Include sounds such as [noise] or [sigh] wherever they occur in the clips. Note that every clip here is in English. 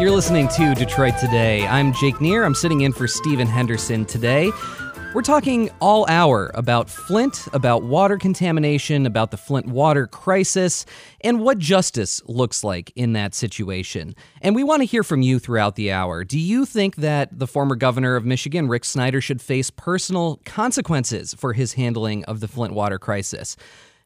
You're listening to Detroit Today. I'm Jake Neher. I'm sitting in for Stephen Henderson today. We're talking all hour about Flint, about water contamination, about the Flint water crisis, and what justice looks like in that situation. And we want to hear from you throughout the hour. Do you think that the former governor of Michigan, Rick Snyder, should face personal consequences for his handling of the Flint water crisis?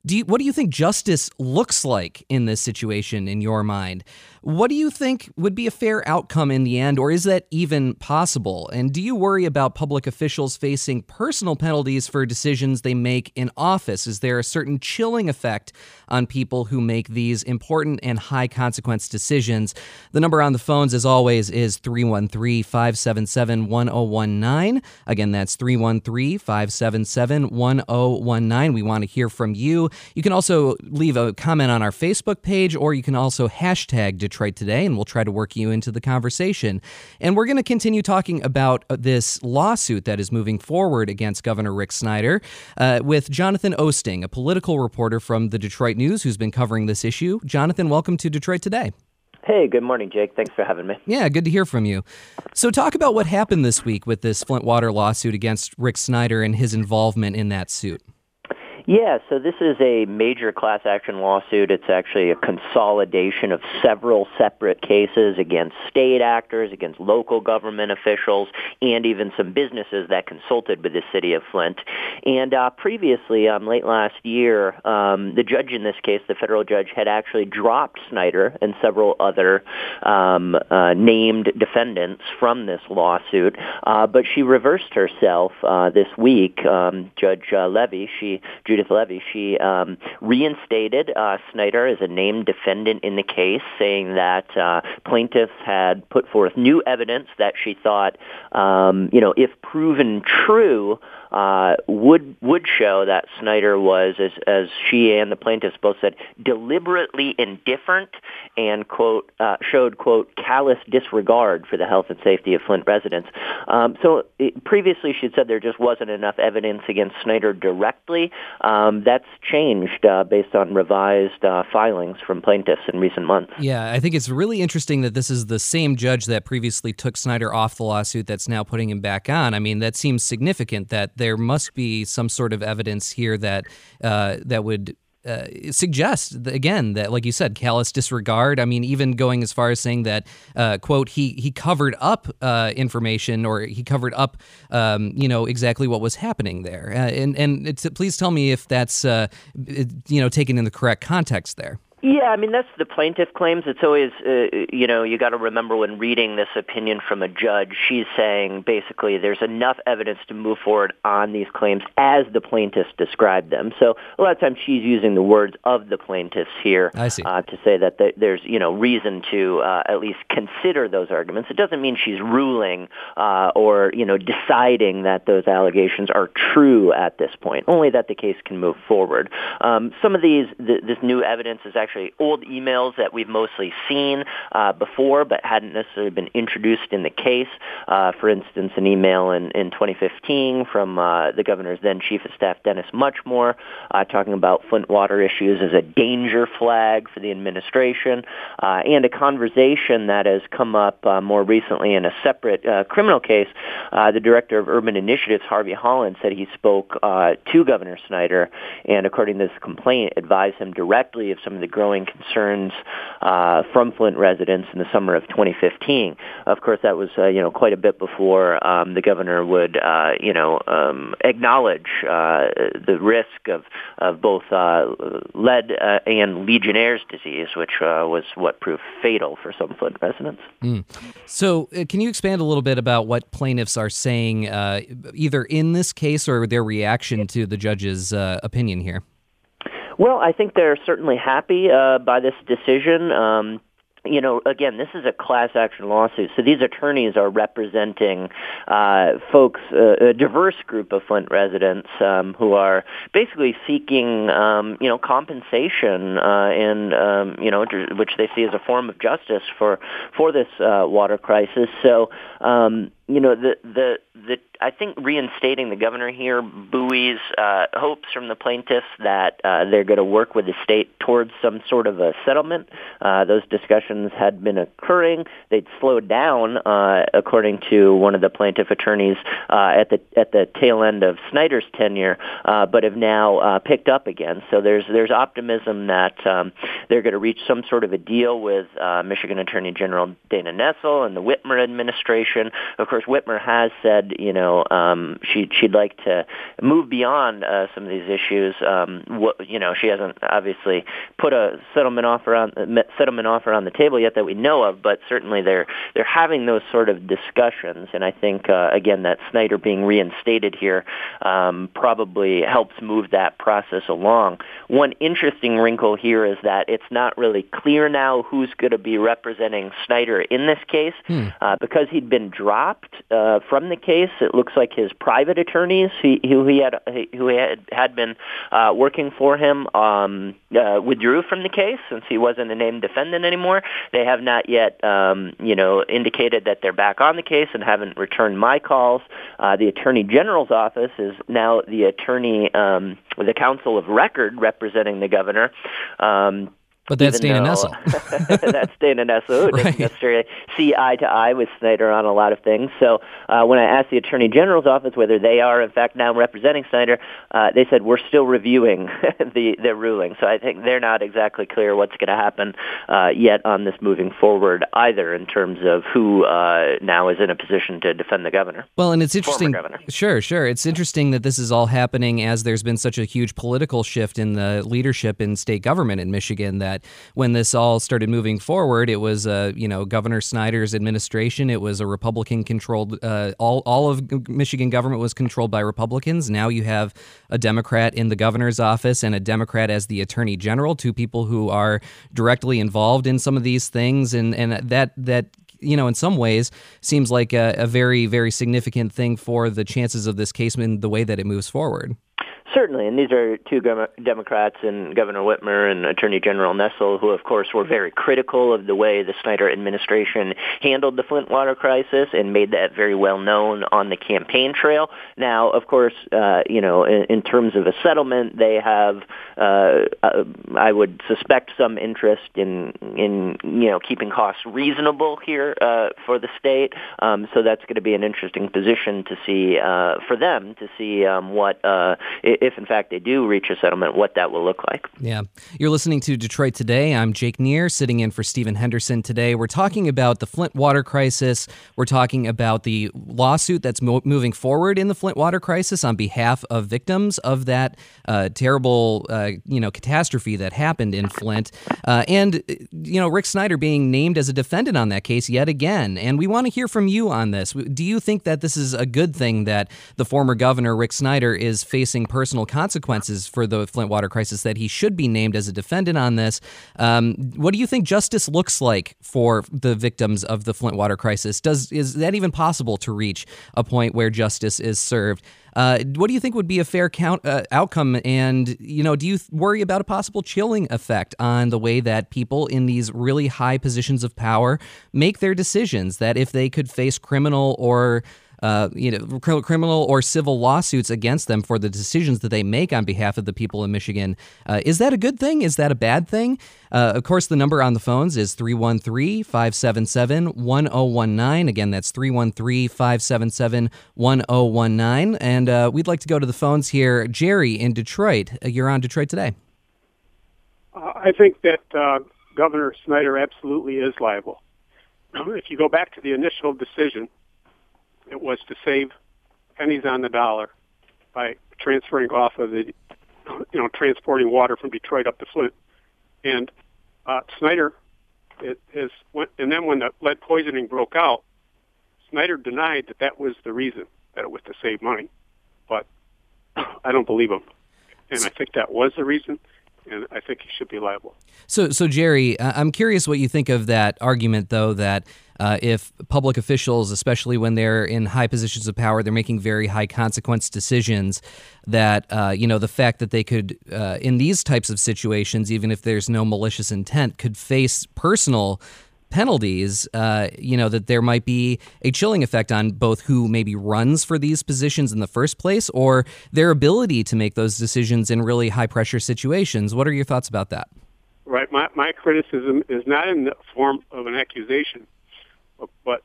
Do you, what do you think justice looks like in this situation in your mind? What do you think would be a fair outcome in the end, or is that even possible? And do you worry about public officials facing personal penalties for decisions they make in office? Is there a certain chilling effect on people who make these important and high consequence decisions? The number on the phones, as always, is 313 577 1019. Again, that's 313 577 1019. We want to hear from you. You can also leave a comment on our Facebook page, or you can also hashtag Detroit Today, and we'll try to work you into the conversation. And we're going to continue talking about uh, this lawsuit that is moving forward against Governor Rick Snyder uh, with Jonathan Oosting, a political reporter from the Detroit News who's been covering this issue. Jonathan, welcome to Detroit Today. Hey, good morning, Jake. Thanks for having me. Yeah, good to hear from you. So, talk about what happened this week with this Flint Water lawsuit against Rick Snyder and his involvement in that suit. Yeah, so this is a major class action lawsuit. It's actually a consolidation of several separate cases against state actors, against local government officials, and even some businesses that consulted with the city of Flint. And uh, previously, um, late last year, um, the judge in this case, the federal judge, had actually dropped Snyder and several other um, uh, named defendants from this lawsuit, uh, but she reversed herself uh, this week. Um, judge uh, Levy, she Judith Levy, she um, reinstated uh, Snyder as a named defendant in the case, saying that uh, plaintiffs had put forth new evidence that she thought, um, you know, if proven true, uh, would would show that Snyder was, as as she and the plaintiffs both said, deliberately indifferent and quote uh, showed quote callous disregard for the health and safety of Flint residents. Um, so it, previously she said there just wasn't enough evidence against Snyder directly. Um, that's changed uh, based on revised uh, filings from plaintiffs in recent months. Yeah, I think it's really interesting that this is the same judge that previously took Snyder off the lawsuit that's now putting him back on. I mean, that seems significant that there must be some sort of evidence here that uh, that would uh, suggest again that, like you said, callous disregard. I mean, even going as far as saying that, uh, quote, he he covered up uh, information or he covered up, um, you know, exactly what was happening there. Uh, and and please tell me if that's, uh, you know, taken in the correct context there. Yeah, I mean that's the plaintiff claims. It's always, uh, you know, you got to remember when reading this opinion from a judge, she's saying basically there's enough evidence to move forward on these claims as the plaintiffs described them. So a lot of times she's using the words of the plaintiffs here uh, to say that there's, you know, reason to uh, at least consider those arguments. It doesn't mean she's ruling uh, or you know deciding that those allegations are true at this point. Only that the case can move forward. Um, some of these, th- this new evidence is actually actually old emails that we've mostly seen uh, before but hadn't necessarily been introduced in the case. Uh, for instance, an email in, in 2015 from uh, the governor's then chief of staff, Dennis Muchmore, uh, talking about Flint water issues as a danger flag for the administration, uh, and a conversation that has come up uh, more recently in a separate criminal case. The director of urban initiatives, Harvey Hollins, said he spoke to Governor Snyder and, according to this complaint, advised him directly of some of the growing concerns uh, from Flint residents in the summer of 2015. Of course, that was uh, you know quite a bit before um, the governor would uh, you know um, acknowledge uh, the risk of of both uh, lead uh, and Legionnaire's disease, which was what proved fatal for some Flint residents. Mm. So, can you expand a little bit about what plaintiffs are saying, either in this case or their reaction to the judge's opinion here? Well, I think they're certainly happy uh, by this decision. Um, you know, again, this is a class action lawsuit, so these attorneys are representing uh, folks, uh, a diverse group of Flint residents um, who are basically seeking, um, you know, compensation uh, and, um, you know, which they see as a form of justice for for this uh, water crisis. So, um, you know, the the the I think reinstating the governor here buoys uh, hopes from the plaintiffs that uh, they're going to work with the state towards some sort of a settlement. Uh, those discussions had been occurring. They'd slowed down, uh, according to one of the plaintiff attorneys, uh, at the at the tail end of Snyder's tenure, uh, but have now uh, picked up again. So there's there's optimism that um, they're going to reach some sort of a deal with uh, Michigan Attorney General Dana Nessel and the Whitmer administration. Of course, Whitmer has said, you know, um, she she'd like to move beyond uh, some of these issues. Um, what, you know, she hasn't obviously put a settlement offer on settlement offer on the table yet that we know of, but certainly they're they're having those sort of discussions. And I think uh, again that Snyder being reinstated here um, probably helps move that process along. One interesting wrinkle here is that it's not really clear now who's going to be representing Snyder in this case hmm. uh, because he'd been dropped uh, from the case. It looks like his private attorneys, he, who he had who had had been uh, working for him, um, uh, withdrew from the case since he wasn't a named defendant anymore. They have not yet, um, you know, indicated that they're back on the case and haven't returned my calls. Uh, the attorney general's office is now the attorney, um, the counsel of record representing the governor. Um, but that's Dana Nessel. [laughs] that's Dana Nessel, who right. doesn't necessarily see eye to eye with Snyder on a lot of things. So uh, when I asked the Attorney General's office whether they are, in fact, now representing Snyder, uh, they said we're still reviewing [laughs] the the ruling. So I think they're not exactly clear what's going to happen uh, yet on this moving forward either, in terms of who uh, now is in a position to defend the governor. Well, and it's interesting. Sure, sure. It's interesting that this is all happening as there's been such a huge political shift in the leadership in state government in Michigan that that when this all started moving forward, it was uh, you know Governor Snyder's administration. It was a Republican controlled. Uh, all all of Michigan government was controlled by Republicans. Now you have a Democrat in the governor's office and a Democrat as the attorney general. Two people who are directly involved in some of these things, and and that that you know, in some ways, seems like a, a, very, very significant thing for the chances of this case in the way that it moves forward. Certainly, and these are two Democrats and Governor Whitmer and Attorney General Nessel, who, of course, were very critical of the way the Snyder administration handled the Flint water crisis and made that very well known on the campaign trail. Now, of course, uh, you know, in, in terms of a settlement, they have, uh, uh, I would suspect, some interest in in you know keeping costs reasonable here uh, for the state. Um, so that's going to be an interesting position to see uh, for them to see um, what. Uh, if in fact they do reach a settlement, what that will look like. Yeah. You're listening to Detroit Today. I'm Jake Neher, sitting in for Stephen Henderson today. We're talking about the Flint water crisis. We're talking about the lawsuit that's mo- moving forward in the Flint water crisis on behalf of victims of that uh, terrible, uh, you know, catastrophe that happened in Flint. Uh, and, you know, Rick Snyder being named as a defendant on that case yet again. And we want to hear from you on this. Do you think that this is a good thing that the former governor, Rick Snyder, is facing personal personal consequences for the Flint water crisis that he should be named as a defendant on this. Um, what do you think justice looks like for the victims of the Flint water crisis? Does is that even possible to reach a point where justice is served? Uh, what do you think would be a fair count, uh, outcome? And you know, do you worry about a possible chilling effect on the way that people in these really high positions of power make their decisions? That if they could face criminal or uh, you know, criminal or civil lawsuits against them for the decisions that they make on behalf of the people in Michigan. Uh, is that a good thing? Is that a bad thing? Uh, of course, the number on the phones is 313 577 1019. Again, that's 313 577 1019. And uh, we'd like to go to the phones here. Jerry in Detroit, uh, you're on Detroit today. I think that Governor Snyder absolutely is liable. [clears throat] If you go back to the initial decision, it was to save pennies on the dollar by transferring off of the, you know, transporting water from Detroit up to Flint. And uh, Snyder it is, and then when the lead poisoning broke out, Snyder denied that that was the reason that it was to save money. But [coughs] I don't believe him, and I think that was the reason and I think he should be liable. So, so Jerry, I'm curious what you think of that argument, though, that uh, if public officials, especially when they're in high positions of power, they're making very high consequence decisions. That uh, you know the fact that they could, uh, in these types of situations, even if there's no malicious intent, could face personal penalties, uh, you know, that there might be a chilling effect on both who maybe runs for these positions in the first place or their ability to make those decisions in really high pressure situations. What are your thoughts about that? Right. My, my criticism is not in the form of an accusation, but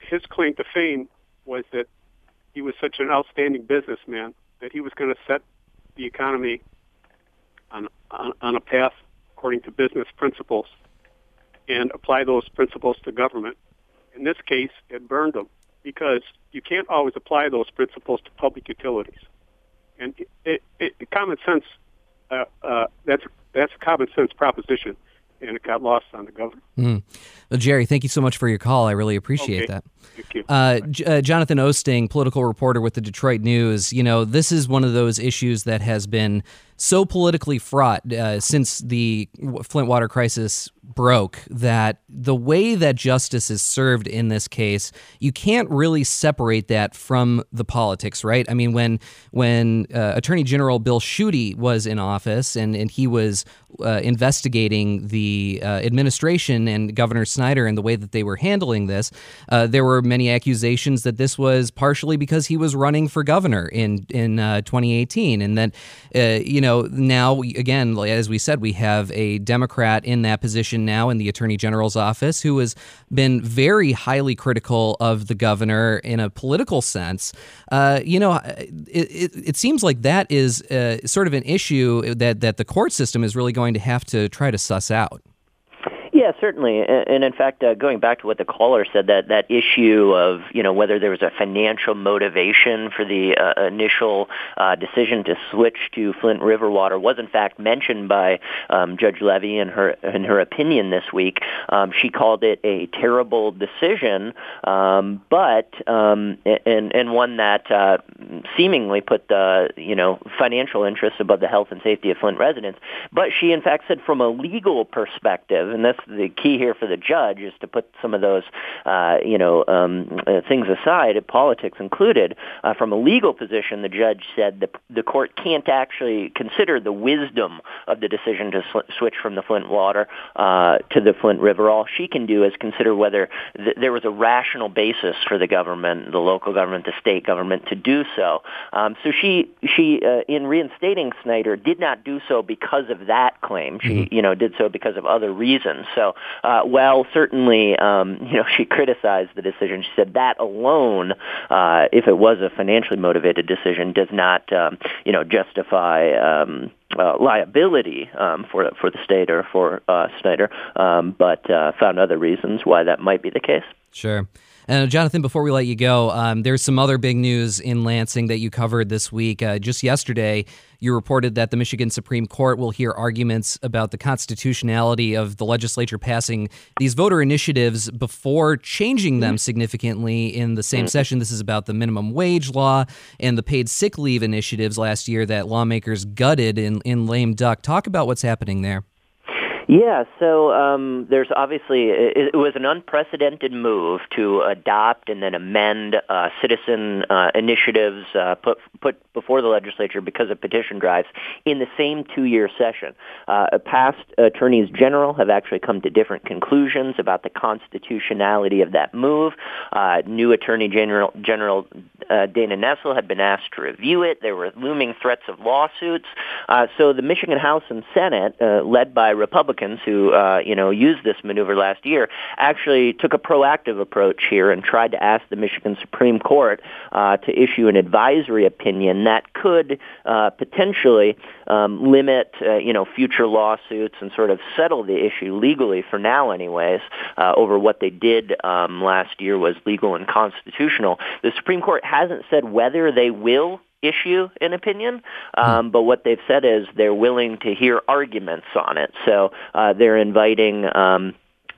his claim to fame was that he was such an outstanding businessman that he was going to set the economy on, on, on a path according to business principles and apply those principles to government. In this case, it burned them because you can't always apply those principles to public utilities. And it, it, it common sense, uh, uh, that's that's a common sense proposition, and it got lost on the governor. Mm. Well, Jerry, thank you so much for your call. I really appreciate okay. that. Thank you. Uh, J- uh, Jonathan Oosting, political reporter with the Detroit News. You know, this is one of those issues that has been so politically fraught uh, since the Flint water crisis broke that the way that justice is served in this case, you can't really separate that from the politics, right? I mean, when when uh, Attorney General Bill Schuette was in office and, and he was uh, investigating the uh, administration and Governor Snyder and the way that they were handling this, uh, there were many accusations that this was partially because he was running for governor in in uh, 2018, and that you know now again, as we said, we have a Democrat in that position now in the Attorney General's office who has been very highly critical of the governor in a political sense. Uh, you know, it, it, it, seems like that is uh, sort of an issue that that the court system is really going to have to try to suss out. Yeah, certainly. And in fact, uh, going back to what the caller said, that that issue of you know whether there was a financial motivation for the uh, initial uh, decision to switch to Flint River water was in fact mentioned by um, Judge Levy in her in her opinion this week. Um, she called it a terrible decision, um, but um, and and one that uh, seemingly put the you know financial interests above the health and safety of Flint residents. But she in fact said from a legal perspective, and this the key here for the judge is to put some of those, uh, you know, um, uh, things aside, politics included. Uh, from a legal position, the judge said the the court can't actually consider the wisdom of the decision to sl- switch from the Flint water uh, to the Flint River. All she can do is consider whether th- there was a rational basis for the government, the local government, the state government, to do so. Um, so she she uh, in reinstating Snyder did not do so because of that claim. She mm-hmm. you know did so because of other reasons. So, uh, well, certainly, um, [laughs] you know, she criticized the decision. She said that alone, uh, if it was a financially motivated decision, does not, um, you know, justify. Um, uh, liability um, for for the state or for uh, Snyder, um, but uh, found other reasons why that might be the case. Sure. And Jonathan, before we let you go, um, there's some other big news in Lansing that you covered this week. Uh, just yesterday, you reported that the Michigan Supreme Court will hear arguments about the constitutionality of the legislature passing these voter initiatives before changing them significantly in the same session. This is about the minimum wage law and the paid sick leave initiatives last year that lawmakers gutted in, in lame duck. Talk about what's happening there. Yeah, so um, there's obviously it, it, was an unprecedented move to adopt and then amend uh, citizen uh, initiatives uh, put put before the legislature because of petition drives in the same two-year session. Uh, past attorneys general have actually come to different conclusions about the constitutionality of that move. Uh, new Attorney General General uh, Dana Nessel had been asked to review it. There were looming threats of lawsuits. so the Michigan House and Senate, led by Republicans Republicans who, uh, you know, used this maneuver last year actually took a proactive approach here and tried to ask the Michigan Supreme Court uh, to issue an advisory opinion that could uh, potentially um, limit, uh, you know, future lawsuits and sort of settle the issue legally for now, anyways, uh, over what they did um, last year was legal and constitutional. The Supreme Court hasn't said whether they will issue an opinion, um, but what they've said is they're willing to hear arguments on it. So uh, they're inviting. Um,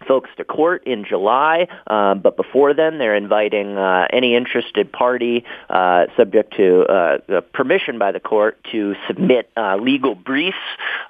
folks to court in July, uh, but before then, they're inviting uh, any interested party, uh, subject to uh, permission by the court, to submit uh, legal briefs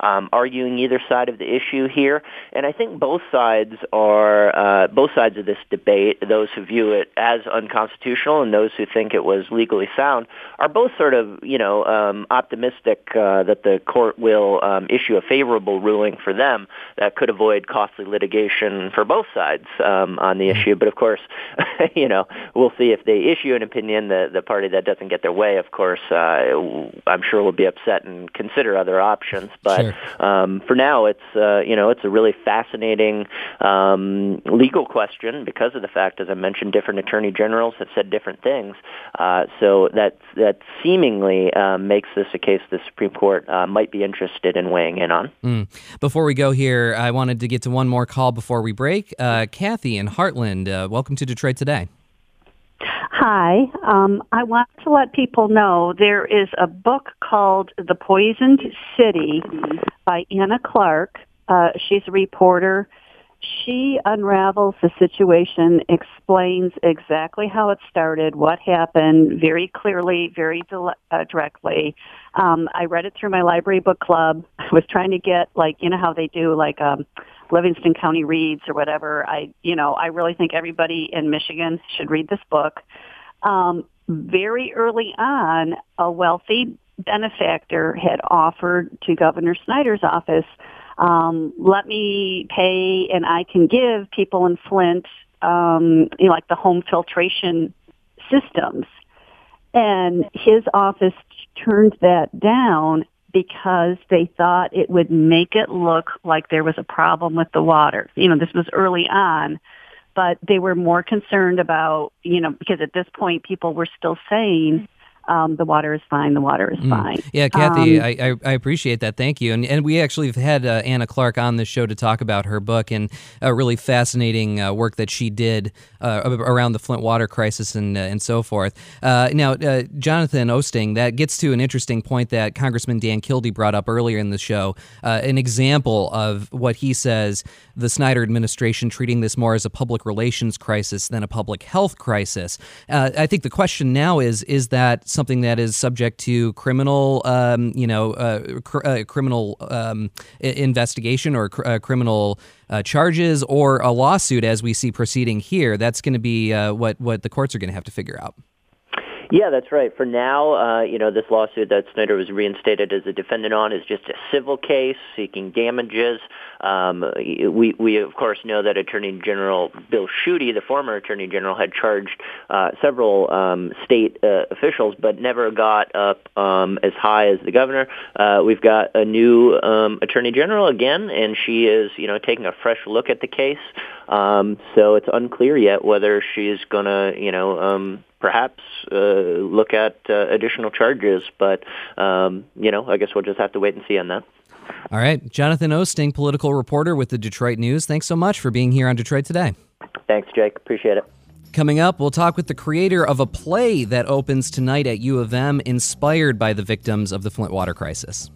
um, arguing either side of the issue here, and I think both sides are uh, both sides of this debate. Those who view it as unconstitutional and those who think it was legally sound are both sort of you know um, optimistic uh, that the court will um, issue a favorable ruling for them that could avoid costly litigation for both sides um, on the issue. But of course, [laughs] you know we'll see if they issue an opinion. The the party that doesn't get their way, of course, uh, I'm sure will be upset and consider other options. But sure. um, for now, it's uh, you know it's a really fascinating um, legal question because of the fact, as I mentioned, different attorney generals have said different things. Uh, so that that seemingly uh, makes this a case the Supreme Court uh, might be interested in weighing in on. Mm. Before we go here, I wanted to get to one more call before we break. Uh, Kathy in Hartland, uh, welcome to Detroit today. Hi. Um, I want to let people know there is a book called The Poisoned City by Anna Clark. Uh, she's a reporter. She unravels the situation, explains exactly how it started, what happened, very clearly, very uh, directly. Um, I read it through my library book club. [laughs] I was trying to get like you know how they do like um, Livingston County Reads or whatever. I, you know, I really think everybody in Michigan should read this book. Um, very early on, a wealthy benefactor had offered to Governor Snyder's office, um, let me pay and I can give people in Flint, um, you know, like the home filtration systems. And his office turned that down because they thought it would make it look like there was a problem with the water. You know, this was early on, but they were more concerned about, you know, because at this point people were still saying um, the water is fine. The water is mm. fine. Yeah, Kathy, um, I, I, appreciate that. Thank you. And and we actually have had uh, Anna Clark on the show to talk about her book and a really fascinating uh, work that she did uh, around the Flint water crisis and uh, and so forth. Uh, now, uh, Jonathan Oosting, that gets to an interesting point that Congressman Dan Kildee brought up earlier in the show. an example of what he says the Snyder administration treating this more as a public relations crisis than a public health crisis. I think the question now is is that something that is subject to criminal, um, you know, uh, cr- uh, criminal um, investigation or cr- uh, criminal uh, charges or a lawsuit, as we see proceeding here. That's going to be uh, what what the courts are going to have to figure out. Yeah, that's right. For now, uh, you know, this lawsuit that Snyder was reinstated as a defendant on is just a civil case seeking damages. Um, we, we of course know that Attorney General Bill Schuette, the former Attorney General, had charged uh, several um, state uh, officials, but never got up um, as high as the governor. Uh, we've got a new um, Attorney General again, and she is, you know, taking a fresh look at the case. Um, so it's unclear yet whether she's going to, you know, um, perhaps uh, look at uh, additional charges. But um, you know, I guess we'll just have to wait and see on that. All right, Jonathan Oosting, political reporter with the Detroit News. Thanks so much for being here on Detroit Today. Thanks, Jake. Appreciate it. Coming up, we'll talk with the creator of a play that opens tonight at U of M, inspired by the victims of the Flint water crisis.